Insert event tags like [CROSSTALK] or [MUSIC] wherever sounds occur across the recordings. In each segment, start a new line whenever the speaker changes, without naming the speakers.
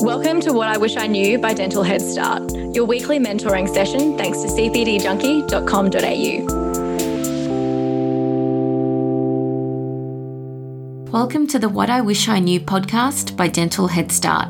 Welcome to What I Wish I Knew by Dental Head Start, your weekly mentoring session thanks to cpdjunkie.com.au.
Welcome to the What I Wish I Knew podcast by Dental Head Start.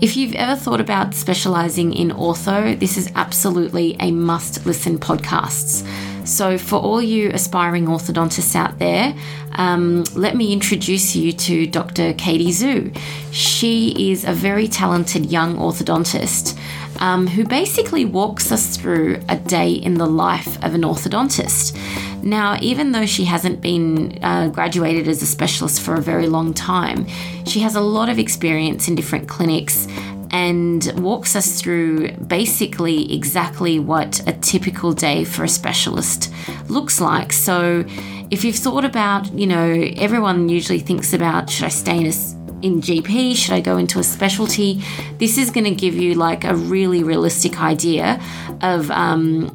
If you've ever thought about specialising in ortho, this is absolutely a must listen podcasts. So, for all you aspiring orthodontists out there, um, let me introduce you to Dr. Katie Xu. She is a very talented young orthodontist um, who basically walks us through a day in the life of an orthodontist. Now, even though she hasn't been uh, graduated as a specialist for a very long time, she has a lot of experience in different clinics and walks us through basically exactly what a typical day for a specialist looks like. So, if you've thought about, you know, everyone usually thinks about should I stay in a in GP? Should I go into a specialty? This is going to give you like a really realistic idea of um,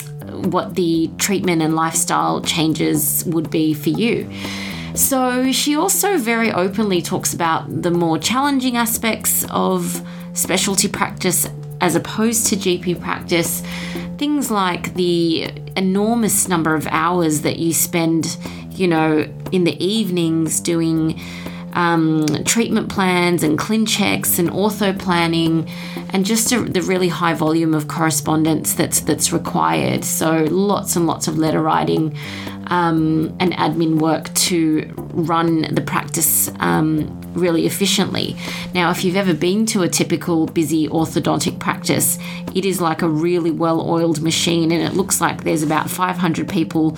what the treatment and lifestyle changes would be for you. So, she also very openly talks about the more challenging aspects of specialty practice as opposed to GP practice, things like the enormous number of hours that you spend, you know, in the evenings doing um, treatment plans and ClinChecks and ortho planning, and just a, the really high volume of correspondence that's that's required. So lots and lots of letter writing um, and admin work to run the practice um, really efficiently. Now, if you've ever been to a typical busy orthodontic practice, it is like a really well oiled machine, and it looks like there's about 500 people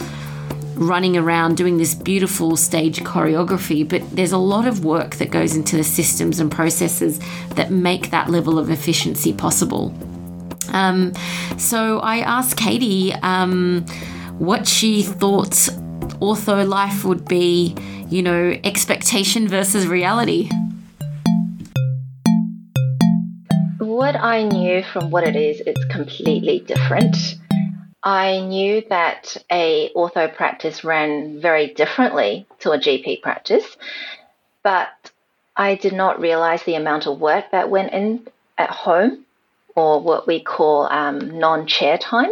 running around doing this beautiful stage choreography, but there's a lot of work that goes into the systems and processes that make that level of efficiency possible. Um, so I asked Katie um, what she thought ortho life would be you know, expectation versus reality?
What I knew from what it is, it's completely different. I knew that a ortho practice ran very differently to a GP practice, but I did not realize the amount of work that went in at home or what we call um, non chair time.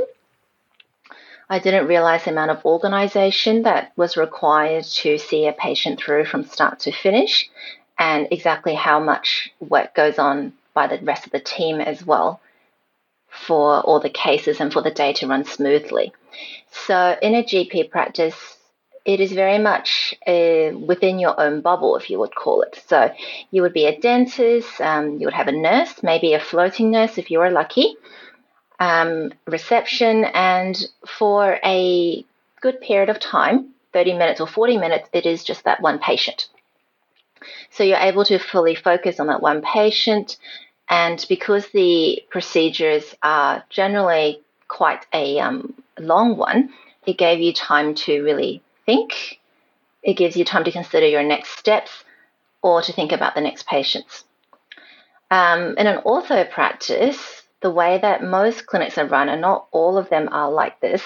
I didn't realize the amount of organization that was required to see a patient through from start to finish and exactly how much work goes on by the rest of the team as well for all the cases and for the day to run smoothly. So, in a GP practice, it is very much uh, within your own bubble, if you would call it. So, you would be a dentist, um, you would have a nurse, maybe a floating nurse if you were lucky, um, reception, and for a good period of time 30 minutes or 40 minutes it is just that one patient. So you're able to fully focus on that one patient, and because the procedures are generally quite a um, long one, it gave you time to really think. It gives you time to consider your next steps or to think about the next patients. Um, in an ortho practice, the way that most clinics are run, and not all of them are like this,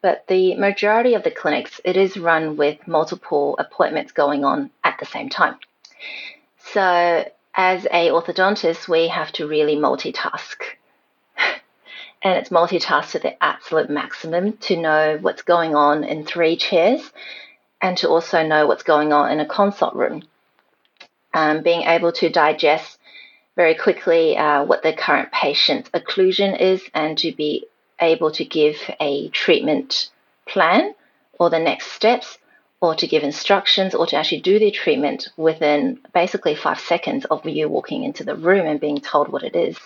but the majority of the clinics, it is run with multiple appointments going on at the same time. So, as a orthodontist, we have to really multitask. [LAUGHS] and it's multitask to the absolute maximum to know what's going on in three chairs and to also know what's going on in a consult room. Um, being able to digest very quickly uh, what the current patient's occlusion is and to be able to give a treatment plan or the next steps or to give instructions or to actually do the treatment within basically five seconds of you walking into the room and being told what it is.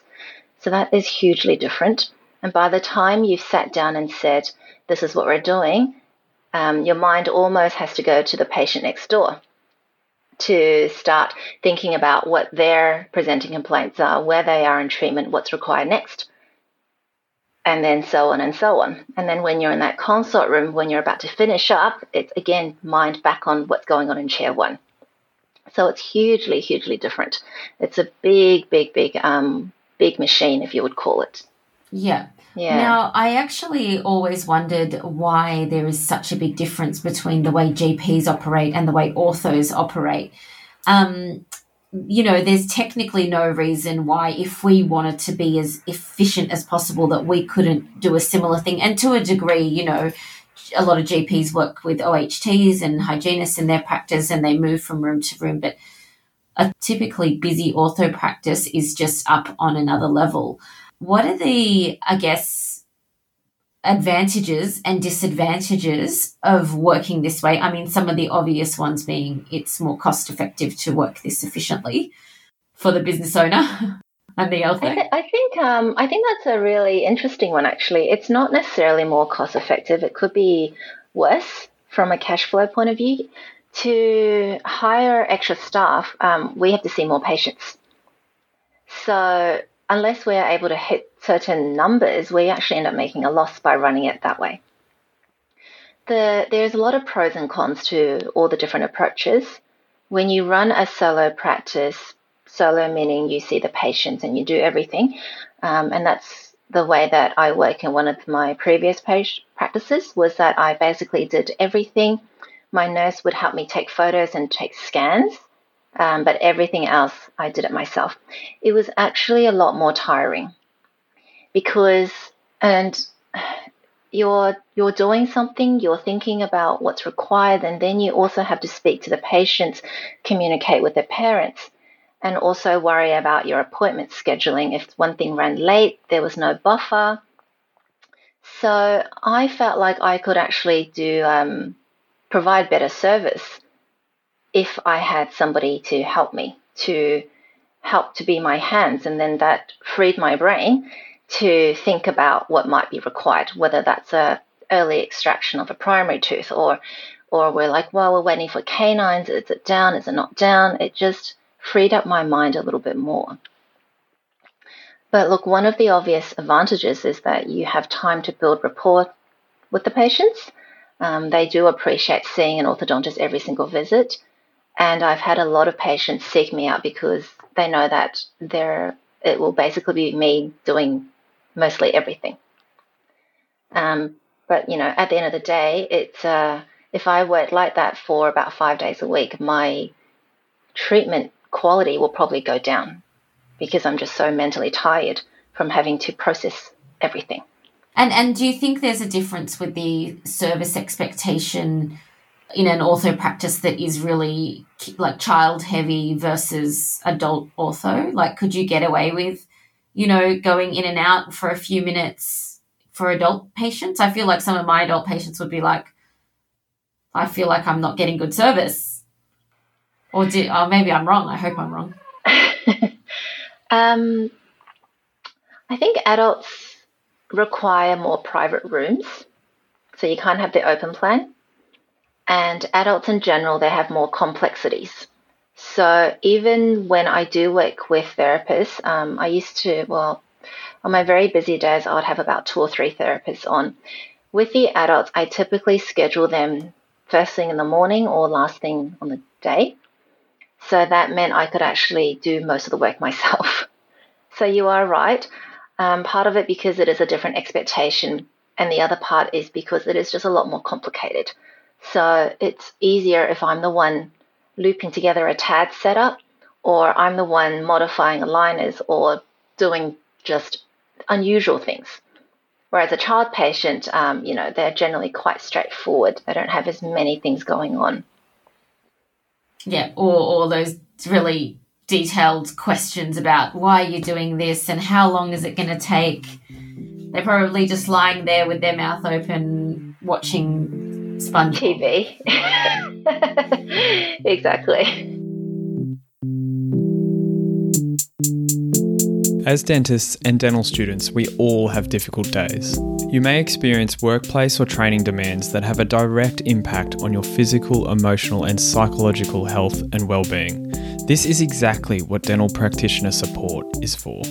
So that is hugely different. And by the time you've sat down and said, this is what we're doing, um, your mind almost has to go to the patient next door to start thinking about what their presenting complaints are, where they are in treatment, what's required next, and then so on and so on. And then when you're in that consult room, when you're about to finish up, it's again mind back on what's going on in chair one. So it's hugely, hugely different. It's a big, big, big, um, big machine, if you would call it.
Yeah. Yeah. Now, I actually always wondered why there is such a big difference between the way GPs operate and the way orthos operate. Um, you know, there's technically no reason why, if we wanted to be as efficient as possible, that we couldn't do a similar thing. And to a degree, you know, a lot of GPs work with OHTs and hygienists in their practice and they move from room to room. But a typically busy ortho practice is just up on another level. What are the, I guess, advantages and disadvantages of working this way? I mean, some of the obvious ones being it's more cost effective to work this efficiently for the business owner. [LAUGHS] and the ortho?
I, th- I think um, I think that's a really interesting one. Actually, it's not necessarily more cost effective. It could be worse from a cash flow point of view. To hire extra staff, um, we have to see more patients. So unless we're able to hit certain numbers, we actually end up making a loss by running it that way. The, there's a lot of pros and cons to all the different approaches. When you run a solo practice, solo meaning you see the patients and you do everything, um, and that's the way that I work in one of my previous practices was that I basically did everything. My nurse would help me take photos and take scans um, but everything else I did it myself. It was actually a lot more tiring because, and you're you're doing something, you're thinking about what's required, and then you also have to speak to the patients, communicate with their parents, and also worry about your appointment scheduling. If one thing ran late, there was no buffer. So I felt like I could actually do um, provide better service if I had somebody to help me, to help to be my hands, and then that freed my brain to think about what might be required, whether that's a early extraction of a primary tooth or or we're like, well, we're waiting for canines, is it down, is it not down? It just freed up my mind a little bit more. But look, one of the obvious advantages is that you have time to build rapport with the patients. Um, they do appreciate seeing an orthodontist every single visit. And I've had a lot of patients seek me out because they know that they it will basically be me doing mostly everything. Um, but you know, at the end of the day, it's uh, if I work like that for about five days a week, my treatment quality will probably go down because I'm just so mentally tired from having to process everything.
And and do you think there's a difference with the service expectation in an ortho practice that is really like child heavy versus adult ortho? Like, could you get away with, you know, going in and out for a few minutes for adult patients? I feel like some of my adult patients would be like, I feel like I'm not getting good service. Or, did, or maybe I'm wrong. I hope I'm wrong. [LAUGHS]
um, I think adults require more private rooms. So you can't have the open plan and adults in general, they have more complexities. So even when I do work with therapists, um, I used to, well, on my very busy days, I would have about two or three therapists on. With the adults, I typically schedule them first thing in the morning or last thing on the day. So that meant I could actually do most of the work [LAUGHS] myself. so you are right. Um, part of it because it is a different expectation, and the other part is because it is just a lot more complicated. So it's easier if I'm the one looping together a TAD setup, or I'm the one modifying aligners or doing just unusual things. Whereas a child patient, um, you know, they're generally quite straightforward. They don't have as many things going on.
Yeah, or all those really detailed questions about why you're doing this and how long is it going to take. They're probably just lying there with their mouth open, watching
Sponge TV. [LAUGHS] exactly.
As dentists and dental students, we all have difficult days. You may experience workplace or training demands that have a direct impact on your physical, emotional, and psychological health and well-being. This is exactly what dental practitioner support is for.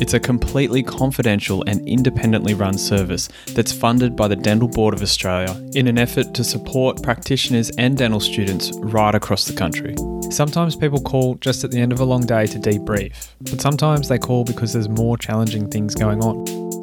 It's a completely confidential and independently run service that's funded by the Dental Board of Australia in an effort to support practitioners and dental students right across the country. Sometimes people call just at the end of a long day to debrief, but sometimes they call because there's more challenging things going on.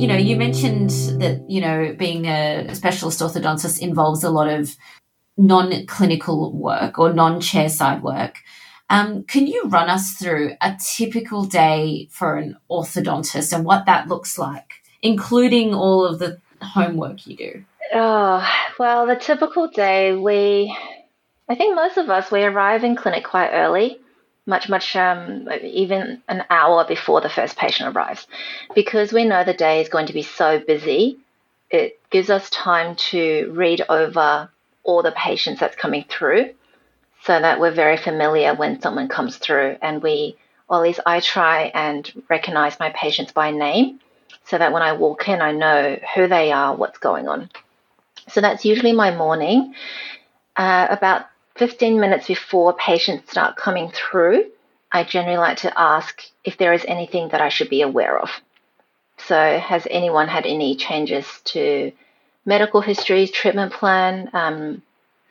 You know, you mentioned that, you know, being a specialist orthodontist involves a lot of non clinical work or non chair side work. Um, can you run us through a typical day for an orthodontist and what that looks like, including all of the homework you do?
Oh, well, the typical day, we, I think most of us, we arrive in clinic quite early much, much, um, even an hour before the first patient arrives. Because we know the day is going to be so busy, it gives us time to read over all the patients that's coming through so that we're very familiar when someone comes through and we, or at least I try and recognize my patients by name so that when I walk in, I know who they are, what's going on. So that's usually my morning. Uh, about 15 minutes before patients start coming through, I generally like to ask if there is anything that I should be aware of. So, has anyone had any changes to medical histories, treatment plan? Um,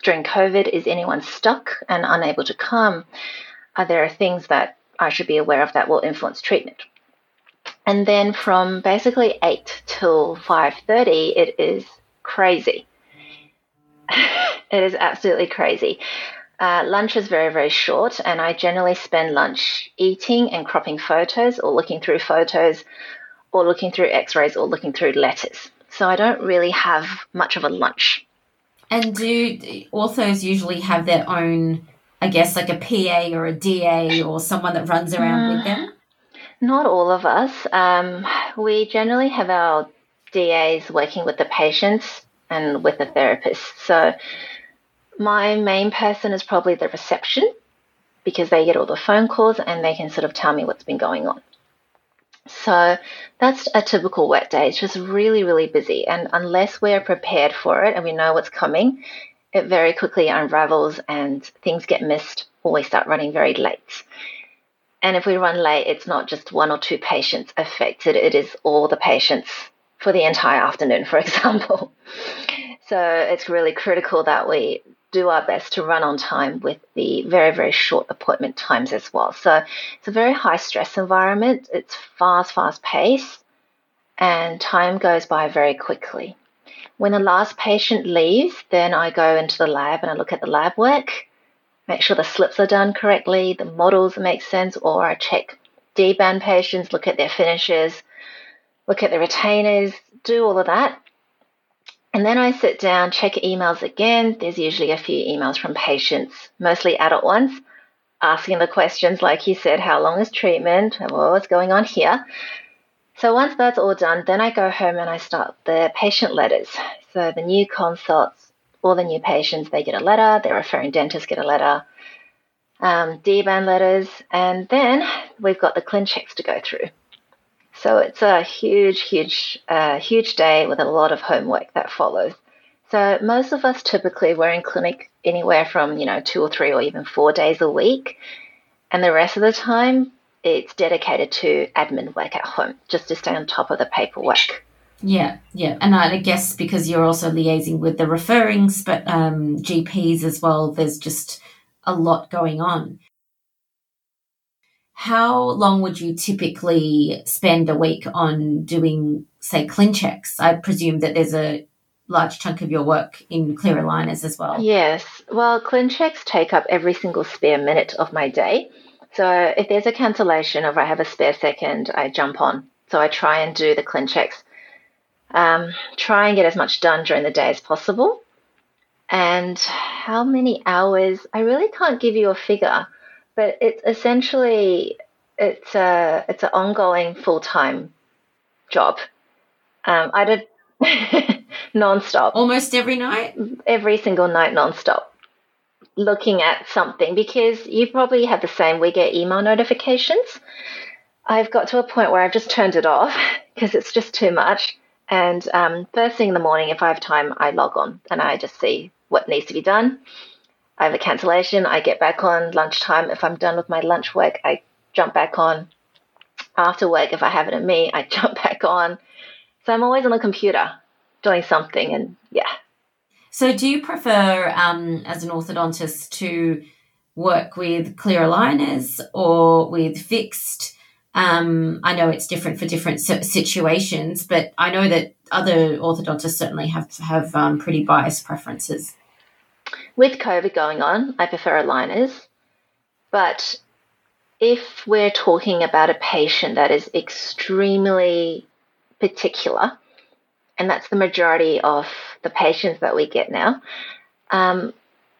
during COVID, is anyone stuck and unable to come? Are there things that I should be aware of that will influence treatment? And then from basically 8 till 5:30, it is crazy. [LAUGHS] it is absolutely crazy. Uh, lunch is very, very short, and I generally spend lunch eating and cropping photos or looking through photos or looking through x rays or looking through letters. So I don't really have much of a lunch.
And do orthos usually have their own, I guess, like a PA or a DA or someone that runs around with them?
Not all of us. Um, we generally have our DAs working with the patients and with a therapist. So my main person is probably the reception because they get all the phone calls and they can sort of tell me what's been going on. So that's a typical wet day. It's just really, really busy. And unless we're prepared for it and we know what's coming, it very quickly unravels and things get missed or we start running very late. And if we run late, it's not just one or two patients affected, it is all the patients for the entire afternoon, for [LAUGHS] example. So it's really critical that we do our best to run on time with the very, very short appointment times as well. So it's a very high stress environment. It's fast, fast pace, and time goes by very quickly. When the last patient leaves, then I go into the lab and I look at the lab work, make sure the slips are done correctly, the models make sense, or I check D-band patients, look at their finishes, look at the retainers, do all of that. And then I sit down, check emails again. There's usually a few emails from patients, mostly adult ones, asking the questions like you said, how long is treatment? What's going on here? So once that's all done, then I go home and I start the patient letters. So the new consults, all the new patients, they get a letter, their referring dentists get a letter, um, D-band letters, and then we've got the ClinChecks to go through. So it's a huge, huge, uh, huge day with a lot of homework that follows. So most of us typically we're in clinic anywhere from you know two or three or even four days a week, and the rest of the time it's dedicated to admin work at home just to stay on top of the paperwork.
Yeah, yeah, and I guess because you're also liaising with the referring um, GPs as well, there's just a lot going on how long would you typically spend a week on doing, say, ClinChecks? I presume that there's a large chunk of your work in clear aligners as well.
Yes. Well, ClinChecks take up every single spare minute of my day. So if there's a cancellation or if I have a spare second, I jump on. So I try and do the ClinChecks. Um, try and get as much done during the day as possible. And how many hours? I really can't give you a figure but it's essentially it's a it's an ongoing full time job. Um, I did [LAUGHS] nonstop,
almost every night,
every single night, nonstop, looking at something because you probably have the same. We get email notifications. I've got to a point where I've just turned it off [LAUGHS] because it's just too much. And um, first thing in the morning, if I have time, I log on and I just see what needs to be done. I have a cancellation, I get back on lunchtime. If I'm done with my lunch work, I jump back on. After work, if I have it in me, I [LAUGHS] jump back on. So I'm always on the computer doing something, and yeah.
So, do you prefer, um, as an orthodontist, to work with clear aligners or with fixed? Um, I know it's different for different situations, but I know that other orthodontists certainly have have um, pretty biased preferences.
With COVID going on, I prefer aligners, but if we're talking about a patient that is extremely particular, and that's the majority of the patients that we get now, um,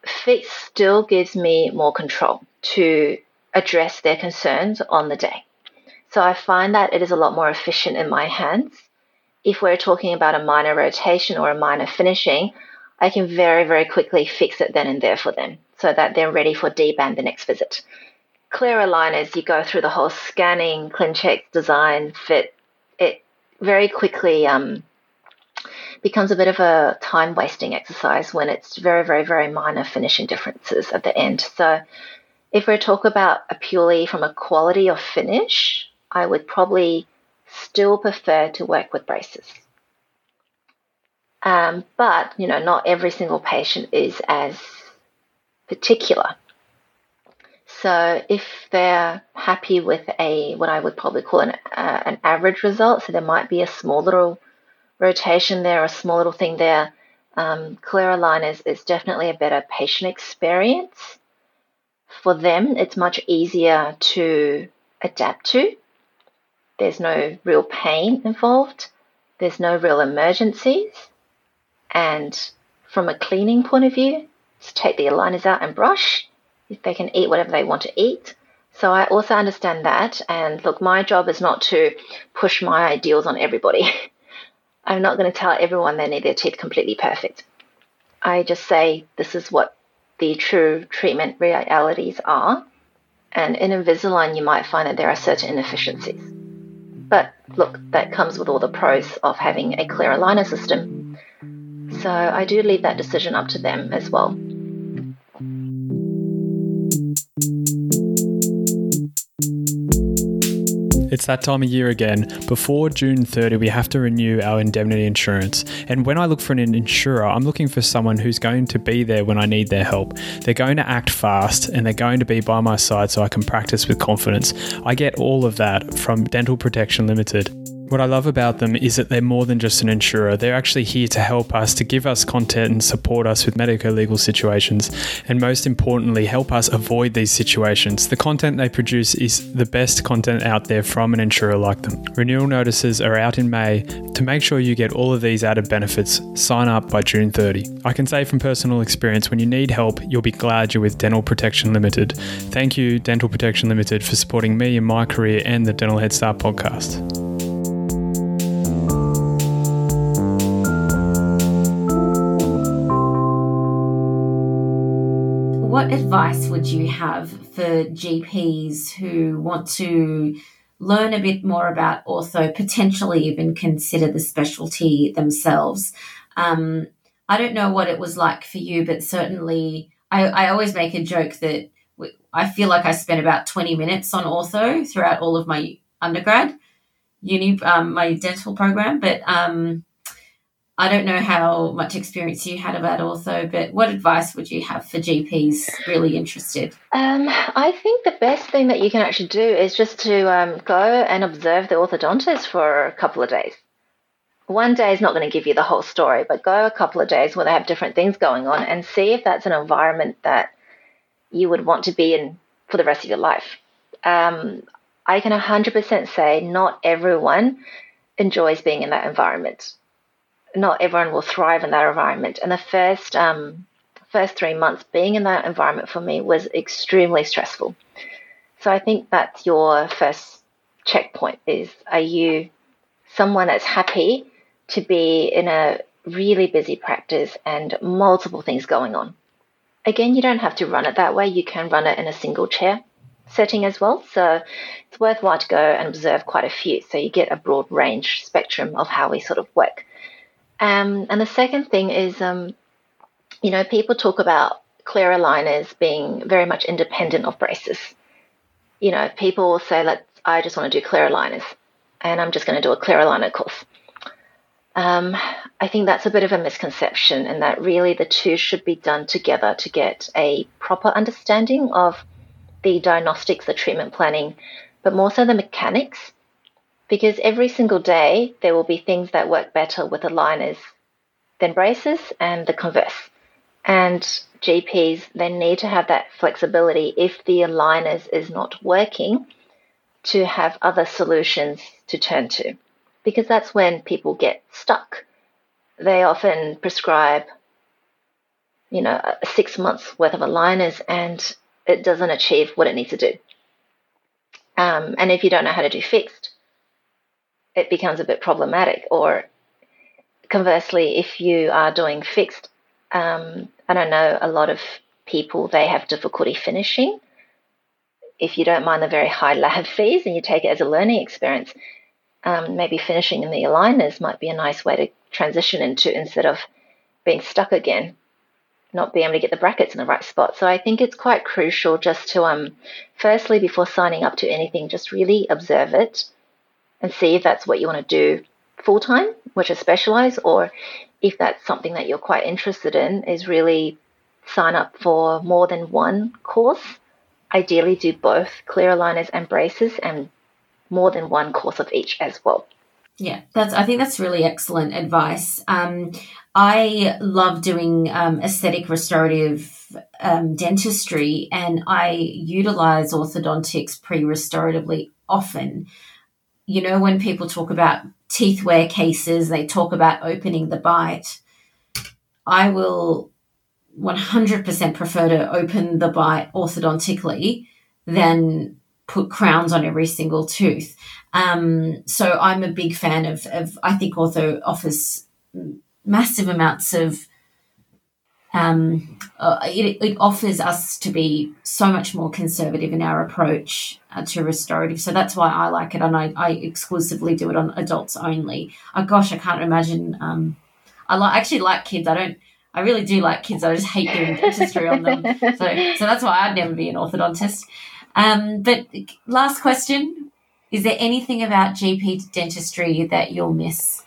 Fix still gives me more control to address their concerns on the day. So I find that it is a lot more efficient in my hands. If we're talking about a minor rotation or a minor finishing, I can very, very quickly fix it then and there for them so that they're ready for deband the next visit. Clear aligners, you go through the whole scanning, ClinCheck, design, fit. It very quickly um, becomes a bit of a time wasting exercise when it's very, very, very minor finishing differences at the end. So if we talk about a purely from a quality of finish, I would probably still prefer to work with braces. Um, but, you know, not every single patient is as particular. So if they're happy with a what I would probably call an, uh, an average result, so there might be a small little rotation there, a small little thing there, um, clear aligners is definitely a better patient experience. For them, it's much easier to adapt to. There's no real pain involved. There's no real emergencies. And from a cleaning point of view, just take the aligners out and brush. If they can eat whatever they want to eat. So I also understand that. And look, my job is not to push my ideals on everybody. [LAUGHS] I'm not going to tell everyone they need their teeth completely perfect. I just say this is what the true treatment realities are. And in Invisalign, you might find that there are certain inefficiencies. But look, that comes with all the pros of having a clear aligner system. So I do leave that decision up to them as well.
It's that time of year again. Before June 30, we have to renew our indemnity insurance. And when I look for an insurer, I'm looking for someone who's going to be there when I need their help. They're going to act fast and they're going to be by my side so I can practice with confidence. I get all of that from Dental Protection Limited. What I love about them is that they're more than just an insurer. They're actually here to help us, to give us content and support us with medico legal situations, and most importantly, help us avoid these situations. The content they produce is the best content out there from an insurer like them. Renewal notices are out in May. To make sure you get all of these added benefits, sign up by June 30. I can say from personal experience, when you need help, you'll be glad you're with Dental Protection Limited. Thank you, Dental Protection Limited, for supporting me in my career and the Dental Head Start podcast.
What advice would you have for GPs who want to learn a bit more about ortho, potentially even consider the specialty themselves? Um, I don't know what it was like for you, but certainly I, I always make a joke that I feel like I spent about 20 minutes on ortho throughout all of my undergrad uni, um, my dental program, but um, I don't know how much experience you had about ortho, but what advice would you have for GPs really interested?
Um, I think the best thing that you can actually do is just to um, go and observe the orthodontist for a couple of days. One day is not going to give you the whole story, but go a couple of days where they have different things going on and see if that's an environment that you would want to be in for the rest of your life. Um, I can 100% say not everyone enjoys being in that environment not everyone will thrive in that environment. And the first um, first three months being in that environment for me was extremely stressful. So I think that's your first checkpoint is are you someone that's happy to be in a really busy practice and multiple things going on. Again, you don't have to run it that way. You can run it in a single chair. setting as well. So it's worthwhile to go and observe quite a few. So you get a broad range spectrum of how we sort of work. Um, and the second thing is, um, you know, people talk about clear aligners being very much independent of braces. You know, people will say, "Let's, I just want to do clear aligners, and I'm just going to do a clear aligner course." Um, I think that's a bit of a misconception, and that really the two should be done together to get a proper understanding of the diagnostics, the treatment planning, but more so the mechanics. Because every single day there will be things that work better with aligners than braces, and the converse. And GPs then need to have that flexibility if the aligners is not working to have other solutions to turn to because that's when people get stuck. They often prescribe, you know, six months worth of aligners and it doesn't achieve what it needs to do. Um, and if you don't know how to do fixed, it becomes a bit problematic. Or conversely, if you are doing fixed, um, I don't know a lot of people they have difficulty finishing. If you don't mind the very high [LAUGHS] lab fees and you take it as a learning experience, um, maybe finishing in the aligners might be a nice way to transition into instead of being stuck again, not being able to get the brackets in the right spot. So I think it's quite crucial just to, um, firstly, before signing up to anything, just really observe it and see if that's what you want to do full time, which is specialized, or if that's something that you're quite interested in, is really sign up for more than one course. Ideally, do both clear aligners and braces and more than one course of each as well.
Yeah, that's. I think that's really excellent advice. Um, I love doing um, aesthetic restorative um, dentistry, and I utilize orthodontics pre-restoratively often. You know, when people talk about teeth wear cases, they talk about opening the bite. I will 100% prefer to open the bite orthodontically than put crowns on every single tooth. Um, so I'm a big fan of, of, I think ortho offers massive amounts of, um, uh, it, it, offers us to be so much more conservative in our approach uh, to restorative. So that's why I like it. And I, I exclusively do it on adults only. Oh gosh, I can't imagine. Um, I like, actually like kids. I don't, I really do like kids. I just hate doing dentistry on them. So, so that's why I'd never be an orthodontist. Um, but last question Is there anything about GP dentistry that you'll miss?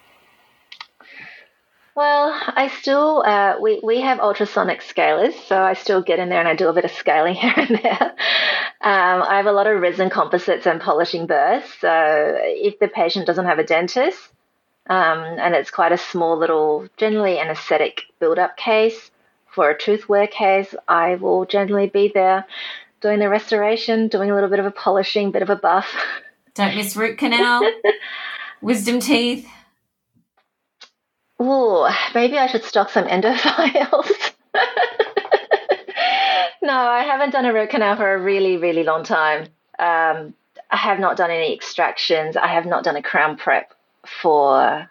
Well, I still uh, we we have ultrasonic scalers, so I still get in there and I do a bit of scaling [LAUGHS] here and there. Um, I have a lot of resin composites and polishing burrs. So if the patient doesn't have a dentist, um, and it's quite a small little, generally anesthetic build-up case for a tooth wear case, I will generally be there doing the restoration, doing a little bit of a polishing, bit of a buff.
Don't miss root canal, [LAUGHS] wisdom teeth.
Oh, maybe I should stock some endo files. [LAUGHS] no, I haven't done a root canal for a really, really long time. Um, I have not done any extractions. I have not done a crown prep for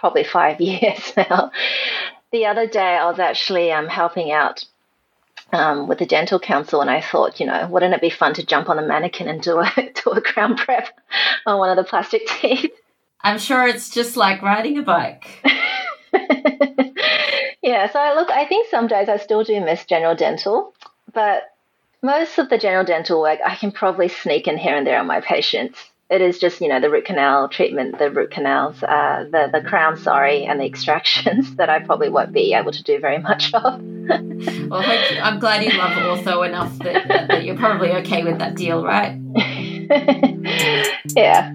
probably five [LAUGHS] years now. The other day, I was actually um, helping out um, with the dental council, and I thought, you know, wouldn't it be fun to jump on a mannequin and do a [LAUGHS] do a crown prep on one of the plastic teeth?
I'm sure it's just like riding a bike. [LAUGHS]
yeah, so I look, I think some days I still do miss general dental, but most of the general dental work I can probably sneak in here and there on my patients it is just you know the root canal treatment, the root canals, uh, the the crown, sorry, and the extractions [LAUGHS] that I probably won't be able to do very much of.
well, I'm glad you love ortho enough that, that, that you're probably okay with that deal, right? [LAUGHS]
yeah.